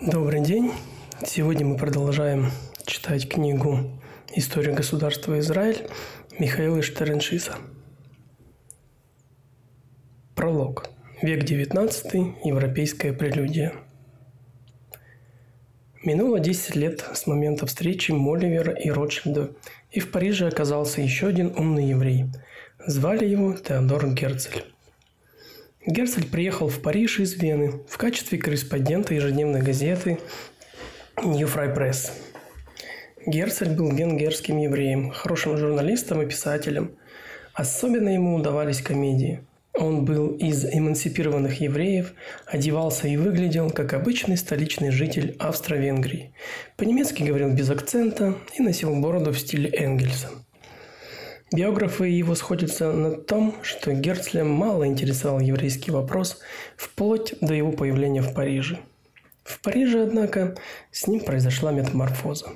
Добрый день. Сегодня мы продолжаем читать книгу «История государства Израиль» Михаила Штерншиса. Пролог. Век XIX. Европейская прелюдия. Минуло 10 лет с момента встречи Моливера и Ротшильда, и в Париже оказался еще один умный еврей. Звали его Теодор Герцель. Герцель приехал в Париж из Вены в качестве корреспондента ежедневной газеты New Fry Press. Герцель был венгерским евреем, хорошим журналистом и писателем. Особенно ему удавались комедии. Он был из эмансипированных евреев, одевался и выглядел как обычный столичный житель Австро-Венгрии. По-немецки говорил без акцента и носил бороду в стиле Энгельса – Биографы его сходятся на том, что Герцля мало интересовал еврейский вопрос вплоть до его появления в Париже. В Париже, однако, с ним произошла метаморфоза.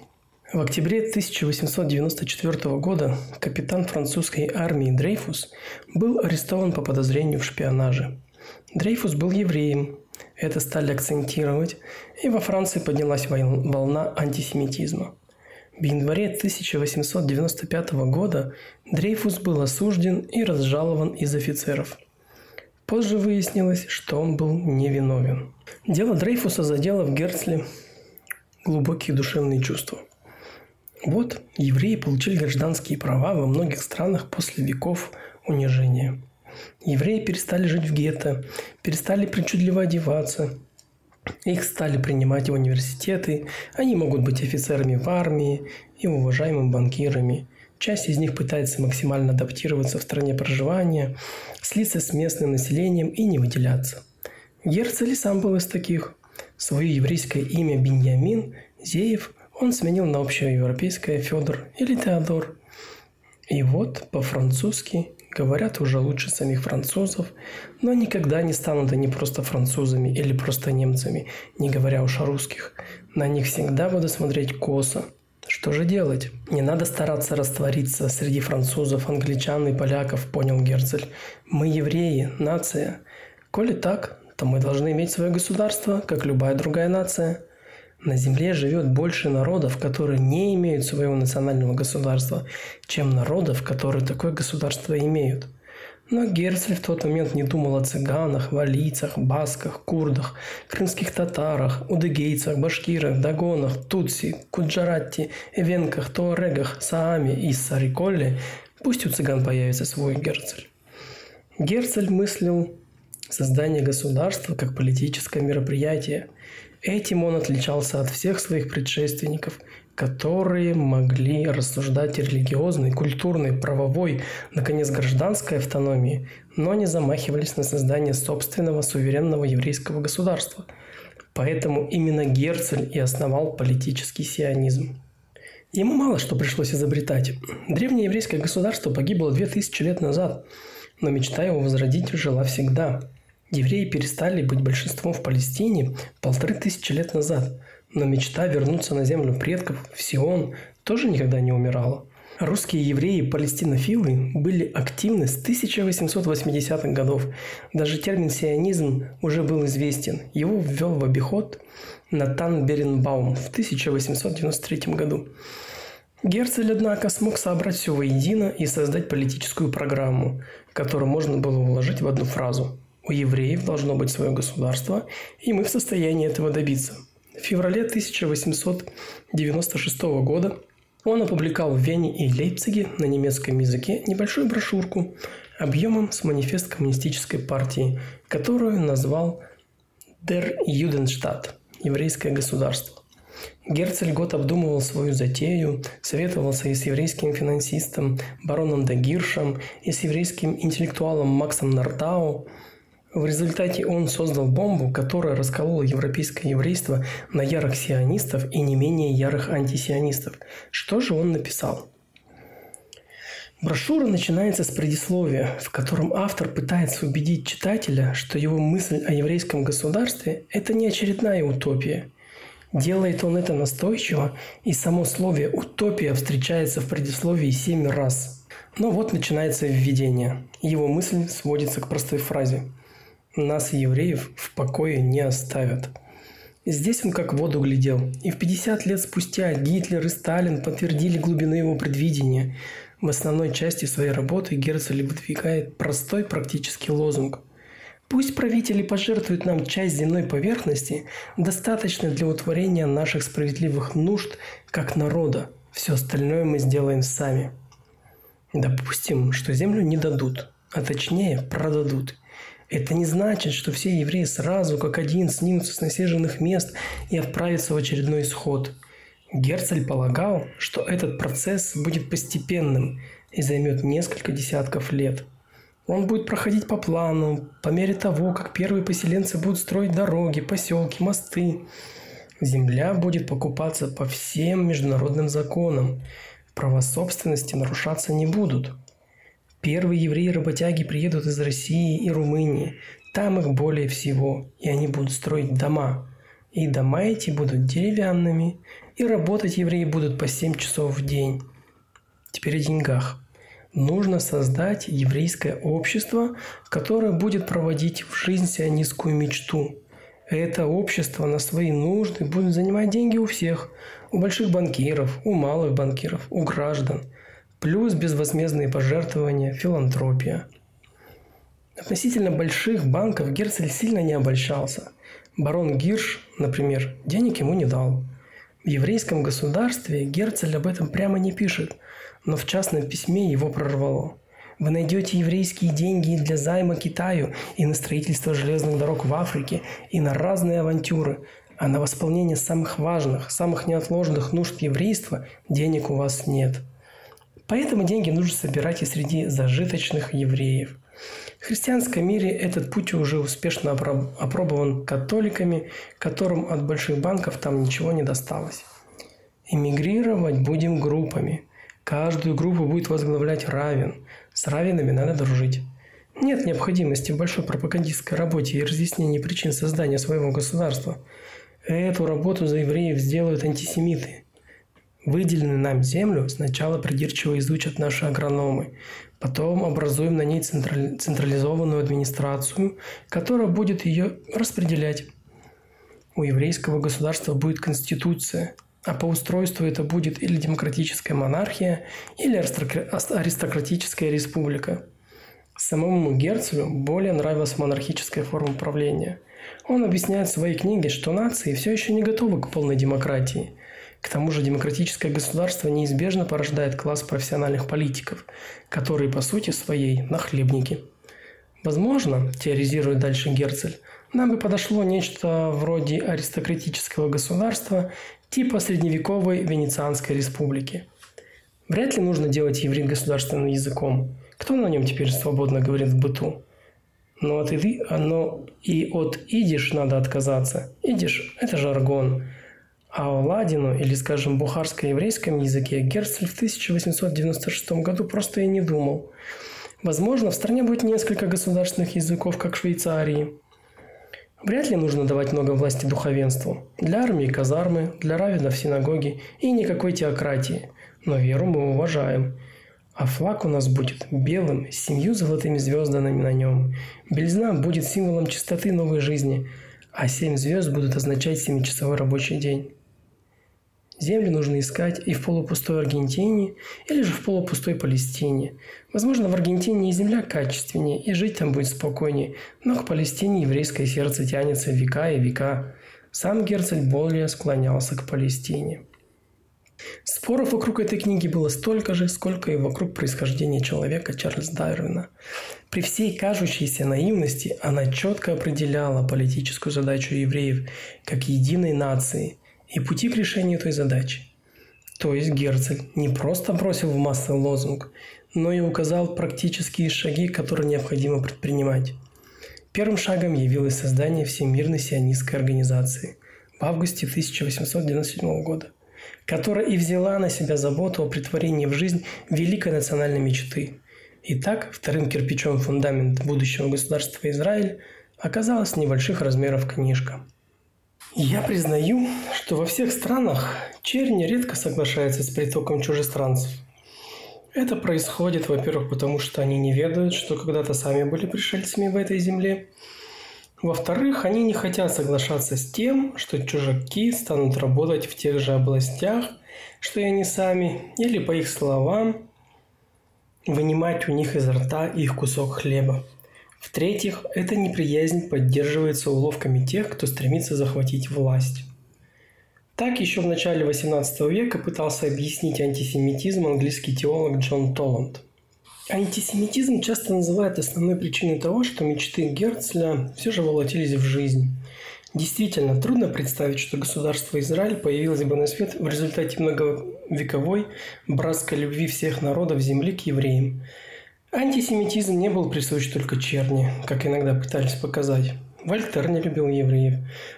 В октябре 1894 года капитан французской армии Дрейфус был арестован по подозрению в шпионаже. Дрейфус был евреем, это стали акцентировать, и во Франции поднялась волна антисемитизма – в январе 1895 года Дрейфус был осужден и разжалован из офицеров. Позже выяснилось, что он был невиновен. Дело Дрейфуса задело в Герцле глубокие душевные чувства. Вот евреи получили гражданские права во многих странах после веков унижения. Евреи перестали жить в гетто, перестали причудливо одеваться, их стали принимать в университеты, они могут быть офицерами в армии и уважаемыми банкирами. Часть из них пытается максимально адаптироваться в стране проживания, слиться с местным населением и не выделяться. Герцель сам был из таких. Свое еврейское имя Беньямин Зеев он сменил на общеевропейское Федор или Теодор. И вот по-французски говорят уже лучше самих французов, но никогда не станут они просто французами или просто немцами, не говоря уж о русских. На них всегда буду смотреть косо. Что же делать? Не надо стараться раствориться среди французов, англичан и поляков, понял Герцель. Мы евреи, нация. Коли так, то мы должны иметь свое государство, как любая другая нация. На Земле живет больше народов, которые не имеют своего национального государства, чем народов, которые такое государство имеют. Но Герцель в тот момент не думал о цыганах, валийцах, басках, курдах, крымских татарах, удыгейцах, башкирах, дагонах, тутси, куджаратти, эвенках, туарегах, сааме и сариколле. Пусть у цыган появится свой Герцель. Герцель мыслил создание государства как политическое мероприятие – Этим он отличался от всех своих предшественников, которые могли рассуждать о религиозной, культурной, правовой, наконец, гражданской автономии, но не замахивались на создание собственного суверенного еврейского государства. Поэтому именно Герцель и основал политический сионизм. Ему мало что пришлось изобретать. Древнее еврейское государство погибло 2000 лет назад, но мечта его возродить жила всегда – Евреи перестали быть большинством в Палестине полторы тысячи лет назад, но мечта вернуться на землю предков, в Сион, тоже никогда не умирала. Русские евреи-палестинофилы были активны с 1880-х годов. Даже термин «сионизм» уже был известен. Его ввел в обиход Натан Беренбаум в 1893 году. Герцель, однако, смог собрать все воедино и создать политическую программу, которую можно было уложить в одну фразу – у евреев должно быть свое государство, и мы в состоянии этого добиться. В феврале 1896 года он опубликовал в Вене и Лейпциге на немецком языке небольшую брошюрку объемом с манифест коммунистической партии, которую назвал «Der Judenstaat» – «Еврейское государство». Герцель год обдумывал свою затею, советовался и с еврейским финансистом бароном Дагиршем, и с еврейским интеллектуалом Максом Нартау – в результате он создал бомбу, которая расколола европейское еврейство на ярых сионистов и не менее ярых антисионистов. Что же он написал? Брошюра начинается с предисловия, в котором автор пытается убедить читателя, что его мысль о еврейском государстве – это не очередная утопия. Делает он это настойчиво, и само слово «утопия» встречается в предисловии семь раз. Но вот начинается введение. Его мысль сводится к простой фразе – нас, евреев, в покое не оставят. Здесь он как в воду глядел. И в 50 лет спустя Гитлер и Сталин подтвердили глубину его предвидения. В основной части своей работы Герцель выдвигает простой практический лозунг. Пусть правители пожертвуют нам часть земной поверхности, достаточно для утворения наших справедливых нужд как народа. Все остальное мы сделаем сами. Допустим, что землю не дадут, а точнее продадут. Это не значит, что все евреи сразу как один снимутся с насиженных мест и отправятся в очередной исход. Герцель полагал, что этот процесс будет постепенным и займет несколько десятков лет. Он будет проходить по плану, по мере того, как первые поселенцы будут строить дороги, поселки, мосты. Земля будет покупаться по всем международным законам. Права собственности нарушаться не будут. Первые евреи-работяги приедут из России и Румынии. Там их более всего, и они будут строить дома. И дома эти будут деревянными, и работать евреи будут по 7 часов в день. Теперь о деньгах. Нужно создать еврейское общество, которое будет проводить в жизнь сионистскую мечту. Это общество на свои нужды будет занимать деньги у всех. У больших банкиров, у малых банкиров, у граждан. Плюс безвозмездные пожертвования, филантропия. Относительно больших банков Герцель сильно не обольщался. Барон Гирш, например, денег ему не дал. В еврейском государстве Герцель об этом прямо не пишет, но в частном письме его прорвало. Вы найдете еврейские деньги для займа Китаю, и на строительство железных дорог в Африке, и на разные авантюры, а на восполнение самых важных, самых неотложных нужд еврейства денег у вас нет. Поэтому деньги нужно собирать и среди зажиточных евреев. В христианском мире этот путь уже успешно опробован католиками, которым от больших банков там ничего не досталось. Эмигрировать будем группами. Каждую группу будет возглавлять равен. С равенами надо дружить. Нет необходимости в большой пропагандистской работе и разъяснении причин создания своего государства. Эту работу за евреев сделают антисемиты. Выделенную нам землю сначала придирчиво изучат наши агрономы, Потом образуем на ней централизованную администрацию, которая будет ее распределять. У еврейского государства будет конституция, а по устройству это будет или демократическая монархия, или аристократическая республика. Самому Герцелю более нравилась монархическая форма правления. Он объясняет в своей книге, что нации все еще не готовы к полной демократии – к тому же демократическое государство неизбежно порождает класс профессиональных политиков, которые по сути своей нахлебники. Возможно, теоризирует дальше Герцель, нам бы подошло нечто вроде аристократического государства типа средневековой Венецианской республики. Вряд ли нужно делать иврит государственным языком. Кто на нем теперь свободно говорит в быту? Но от, иди, но и от идиш надо отказаться. Идиш – это жаргон. А о ладину или, скажем, бухарско-еврейском языке Герцель в 1896 году просто и не думал. Возможно, в стране будет несколько государственных языков, как в Швейцарии. Вряд ли нужно давать много власти духовенству. Для армии – казармы, для равенов – синагоги и никакой теократии. Но веру мы уважаем. А флаг у нас будет белым, с семью золотыми звездами на нем. Бельзна будет символом чистоты новой жизни, а семь звезд будут означать семичасовой рабочий день. Земли нужно искать и в полупустой Аргентине, или же в полупустой Палестине. Возможно, в Аргентине и земля качественнее, и жить там будет спокойнее, но к Палестине еврейское сердце тянется века и века. Сам Герцель более склонялся к Палестине. Споров вокруг этой книги было столько же, сколько и вокруг происхождения человека Чарльза Дарвина. При всей кажущейся наивности она четко определяла политическую задачу евреев как единой нации – и пути к решению этой задачи. То есть Герцель не просто бросил в массы лозунг, но и указал практические шаги, которые необходимо предпринимать. Первым шагом явилось создание Всемирной сионистской организации в августе 1897 года, которая и взяла на себя заботу о притворении в жизнь великой национальной мечты. Итак, вторым кирпичом фундамент будущего государства Израиль оказалась небольших размеров книжка – я признаю, что во всех странах чернь редко соглашается с притоком чужестранцев. Это происходит, во-первых, потому что они не ведают, что когда-то сами были пришельцами в этой земле. Во-вторых, они не хотят соглашаться с тем, что чужаки станут работать в тех же областях, что и они сами, или, по их словам, вынимать у них изо рта их кусок хлеба. В-третьих, эта неприязнь поддерживается уловками тех, кто стремится захватить власть. Так еще в начале XVIII века пытался объяснить антисемитизм английский теолог Джон Толланд. Антисемитизм часто называют основной причиной того, что мечты Герцля все же волотились в жизнь. Действительно, трудно представить, что государство Израиль появилось бы на свет в результате многовековой братской любви всех народов земли к евреям – Антисемитизм не был присущ только черни, как иногда пытались показать. Вольтер не любил евреев.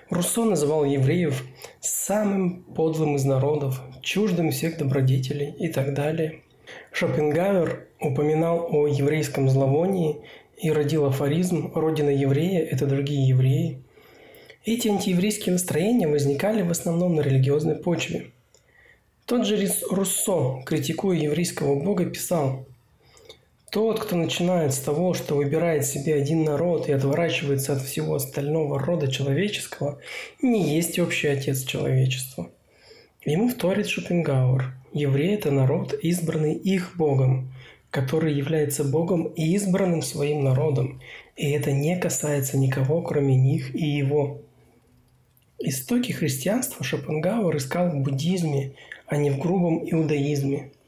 Руссо называл евреев самым подлым из народов, чуждым всех добродетелей и так далее. Шопенгауэр упоминал о еврейском зловонии и родил афоризм «Родина еврея – это другие евреи». Эти антиеврейские настроения возникали в основном на религиозной почве. Тот же Руссо, критикуя еврейского бога, писал – тот, кто начинает с того, что выбирает себе один народ и отворачивается от всего остального рода человеческого, не есть общий отец человечества. Ему вторит Шопенгауэр. Евреи – это народ, избранный их Богом, который является Богом и избранным своим народом, и это не касается никого, кроме них и его. Истоки христианства Шопенгауэр искал в буддизме, а не в грубом иудаизме –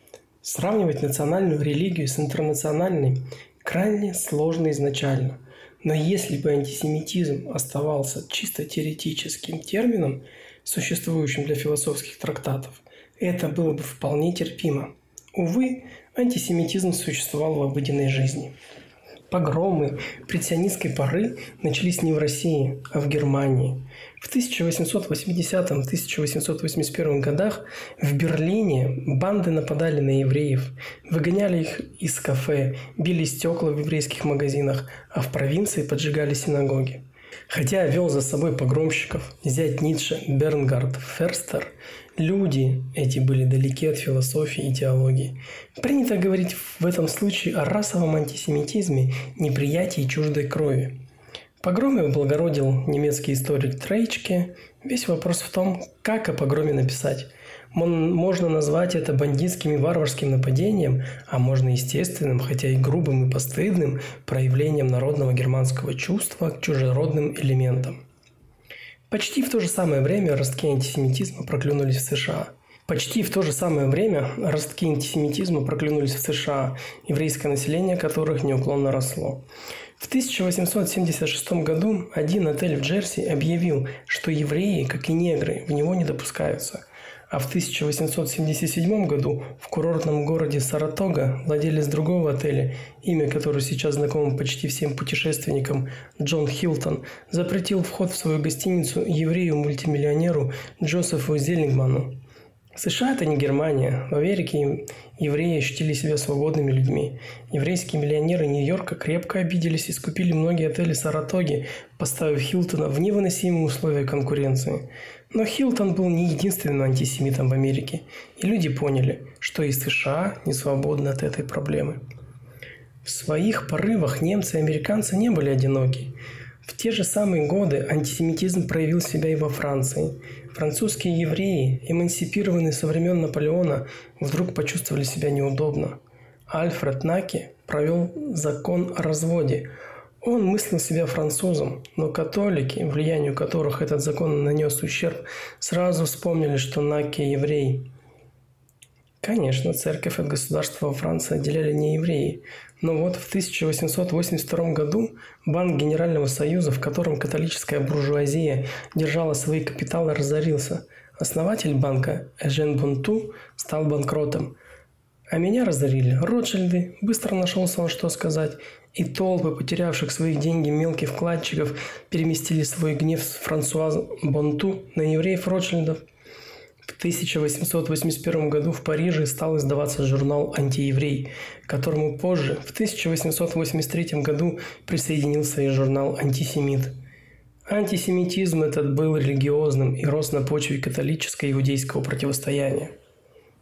Сравнивать национальную религию с интернациональной крайне сложно изначально. Но если бы антисемитизм оставался чисто теоретическим термином, существующим для философских трактатов, это было бы вполне терпимо. Увы, антисемитизм существовал в обыденной жизни. Погромы предсионистской поры начались не в России, а в Германии. В 1880-1881 годах в Берлине банды нападали на евреев, выгоняли их из кафе, били стекла в еврейских магазинах, а в провинции поджигали синагоги. Хотя вел за собой погромщиков, зять Ницше Бернгард Ферстер, люди эти были далеки от философии и теологии. Принято говорить в этом случае о расовом антисемитизме, неприятии чуждой крови. Погромы облагородил немецкий историк Трейчке. Весь вопрос в том, как о погроме написать. Можно назвать это бандитским и варварским нападением, а можно естественным, хотя и грубым и постыдным, проявлением народного германского чувства к чужеродным элементам. Почти в то же самое время ростки антисемитизма проклюнулись в США. Почти в то же самое время ростки антисемитизма проклюнулись в США, еврейское население которых неуклонно росло. В 1876 году один отель в Джерси объявил, что евреи, как и негры, в него не допускаются – а в 1877 году в курортном городе Саратога владелец другого отеля, имя которого сейчас знакомо почти всем путешественникам, Джон Хилтон, запретил вход в свою гостиницу еврею-мультимиллионеру Джозефу Зеллингману. США – это не Германия. В Америке евреи ощутили себя свободными людьми. Еврейские миллионеры Нью-Йорка крепко обиделись и скупили многие отели Саратоги, поставив Хилтона в невыносимые условия конкуренции. Но Хилтон был не единственным антисемитом в Америке, и люди поняли, что и США не свободны от этой проблемы. В своих порывах немцы и американцы не были одиноки. В те же самые годы антисемитизм проявил себя и во Франции. Французские евреи, эмансипированные со времен Наполеона, вдруг почувствовали себя неудобно. Альфред Наки провел закон о разводе – он мыслил себя французом, но католики, влиянию которых этот закон нанес ущерб, сразу вспомнили, что Наки – еврей. Конечно, церковь от государства во Франции отделяли не евреи, но вот в 1882 году Банк Генерального Союза, в котором католическая буржуазия держала свои капиталы, разорился. Основатель банка Эжен Бонту стал банкротом. А меня разорили Ротшильды, быстро нашелся он что сказать, и толпы потерявших свои деньги мелких вкладчиков переместили свой гнев Франсуаз Бонту на евреев Ротшильдов. В 1881 году в Париже стал издаваться журнал «Антиеврей», которому позже, в 1883 году, присоединился и журнал «Антисемит». Антисемитизм этот был религиозным и рос на почве католическо-иудейского противостояния.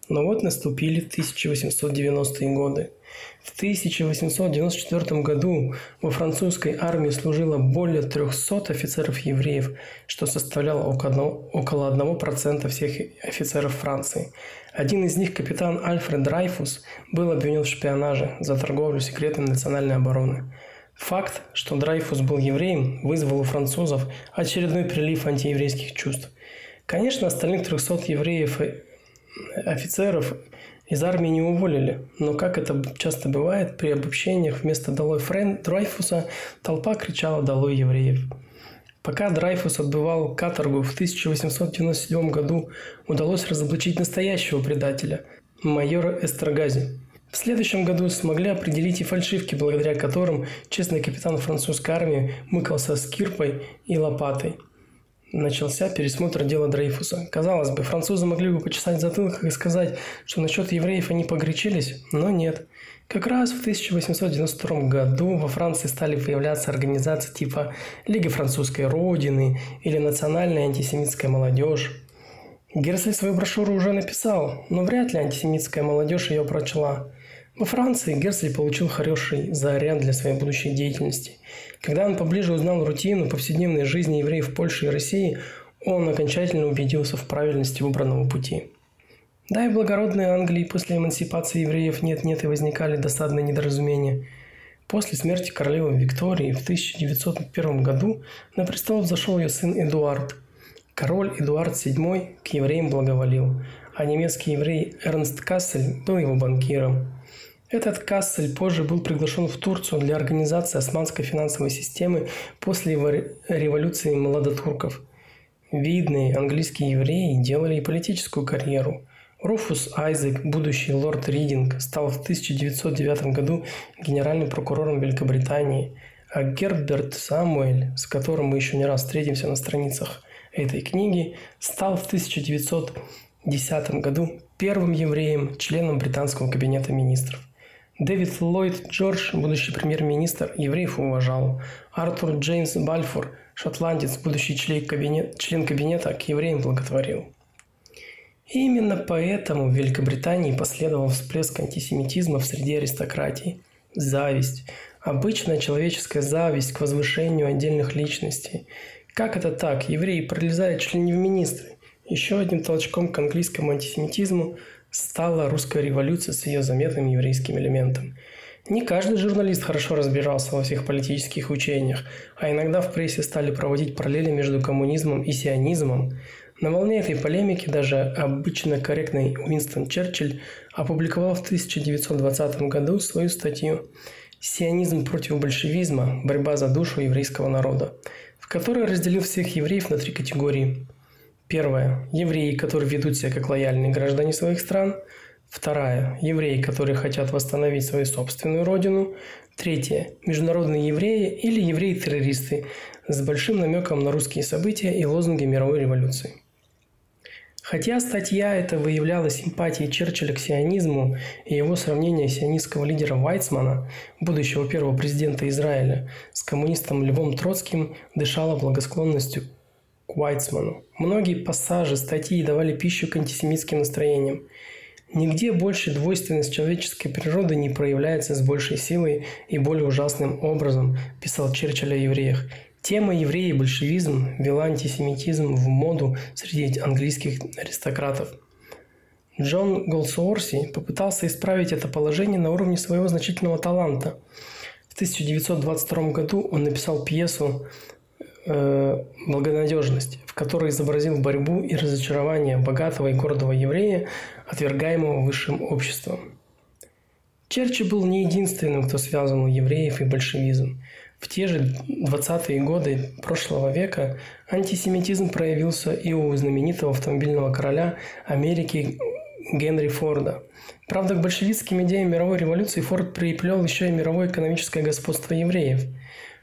Но вот наступили 1890-е годы – В 1894 году во французской армии служило более 300 офицеров-евреев, что составляло около 1% всех офицеров Франции. Один из них, капитан Альфред Драйфус, был обвинен в шпионаже за торговлю секретами национальной обороны. Факт, что Драйфус был евреем, вызвал у французов очередной прилив антиеврейских чувств. Конечно, остальных 300 евреев офицеров из армии не уволили, но, как это часто бывает, при обобщениях вместо «Долой Френ Драйфуса» толпа кричала «Долой евреев». Пока Драйфус отбывал каторгу в 1897 году, удалось разоблачить настоящего предателя – майора Эстрагази. В следующем году смогли определить и фальшивки, благодаря которым честный капитан французской армии мыкался с кирпой и лопатой – начался пересмотр дела Дрейфуса. Казалось бы, французы могли бы почесать затылок и сказать, что насчет евреев они погорячились, но нет. Как раз в 1892 году во Франции стали появляться организации типа Лига французской Родины или Национальная антисемитская молодежь. Герцель свою брошюру уже написал, но вряд ли антисемитская молодежь ее прочла. Во Франции Герцель получил хороший заряд для своей будущей деятельности. Когда он поближе узнал рутину повседневной жизни евреев в Польше и России, он окончательно убедился в правильности выбранного пути. Да, и в благородной Англии после эмансипации евреев нет-нет и возникали досадные недоразумения. После смерти королевы Виктории в 1901 году на престол взошел ее сын Эдуард. Король Эдуард VII к евреям благоволил, а немецкий еврей Эрнст Кассель был его банкиром. Этот Кассель позже был приглашен в Турцию для организации османской финансовой системы после революции молодотурков. Видные английские евреи делали и политическую карьеру. Руфус Айзек, будущий лорд Ридинг, стал в 1909 году генеральным прокурором Великобритании, а Герберт Самуэль, с которым мы еще не раз встретимся на страницах этой книги, стал в 1910 году первым евреем, членом британского кабинета министров. Дэвид Ллойд Джордж, будущий премьер-министр, евреев уважал. Артур Джеймс Бальфур, шотландец, будущий член, кабинет, член кабинета, к евреям благотворил. И именно поэтому в Великобритании последовал всплеск антисемитизма в среде аристократии. Зависть. Обычная человеческая зависть к возвышению отдельных личностей. Как это так? Евреи пролезают не в министры. Еще одним толчком к английскому антисемитизму стала русская революция с ее заметным еврейским элементом. Не каждый журналист хорошо разбирался во всех политических учениях, а иногда в прессе стали проводить параллели между коммунизмом и сионизмом. На волне этой полемики даже обычно корректный Уинстон Черчилль опубликовал в 1920 году свою статью «Сионизм против большевизма. Борьба за душу еврейского народа», в которой разделил всех евреев на три категории – Первое. Евреи, которые ведут себя как лояльные граждане своих стран. Вторая. Евреи, которые хотят восстановить свою собственную родину. Третье. Международные евреи или евреи-террористы с большим намеком на русские события и лозунги мировой революции. Хотя статья эта выявляла симпатии Черчилля к сионизму и его сравнение сионистского лидера Вайцмана, будущего первого президента Израиля, с коммунистом Львом Троцким дышала благосклонностью к Уайтсману. Многие пассажи статьи давали пищу к антисемитским настроениям. Нигде больше двойственность человеческой природы не проявляется с большей силой и более ужасным образом, писал Черчилль о евреях. Тема евреи и большевизм вела антисемитизм в моду среди английских аристократов. Джон Голсуорси попытался исправить это положение на уровне своего значительного таланта. В 1922 году он написал пьесу э, благонадежность, в которой изобразил борьбу и разочарование богатого и гордого еврея, отвергаемого высшим обществом. Черчилль был не единственным, кто связывал евреев и большевизм. В те же 20-е годы прошлого века антисемитизм проявился и у знаменитого автомобильного короля Америки Генри Форда. Правда, к большевистским идеям мировой революции Форд приплел еще и мировое экономическое господство евреев –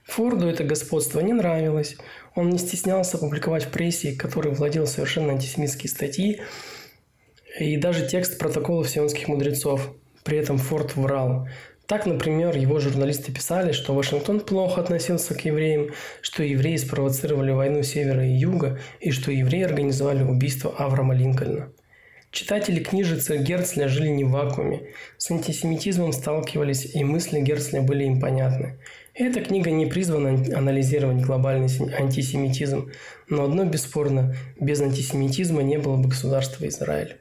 Форду это господство не нравилось. Он не стеснялся публиковать в прессе, который владел совершенно антисемитские статьи, и даже текст протоколов сионских мудрецов. При этом Форд врал. Так, например, его журналисты писали, что Вашингтон плохо относился к евреям, что евреи спровоцировали войну севера и юга, и что евреи организовали убийство Авраама Линкольна. Читатели книжицы Герцля жили не в вакууме. С антисемитизмом сталкивались, и мысли Герцля были им понятны. Эта книга не призвана анализировать глобальный антисемитизм, но одно бесспорно – без антисемитизма не было бы государства Израиль.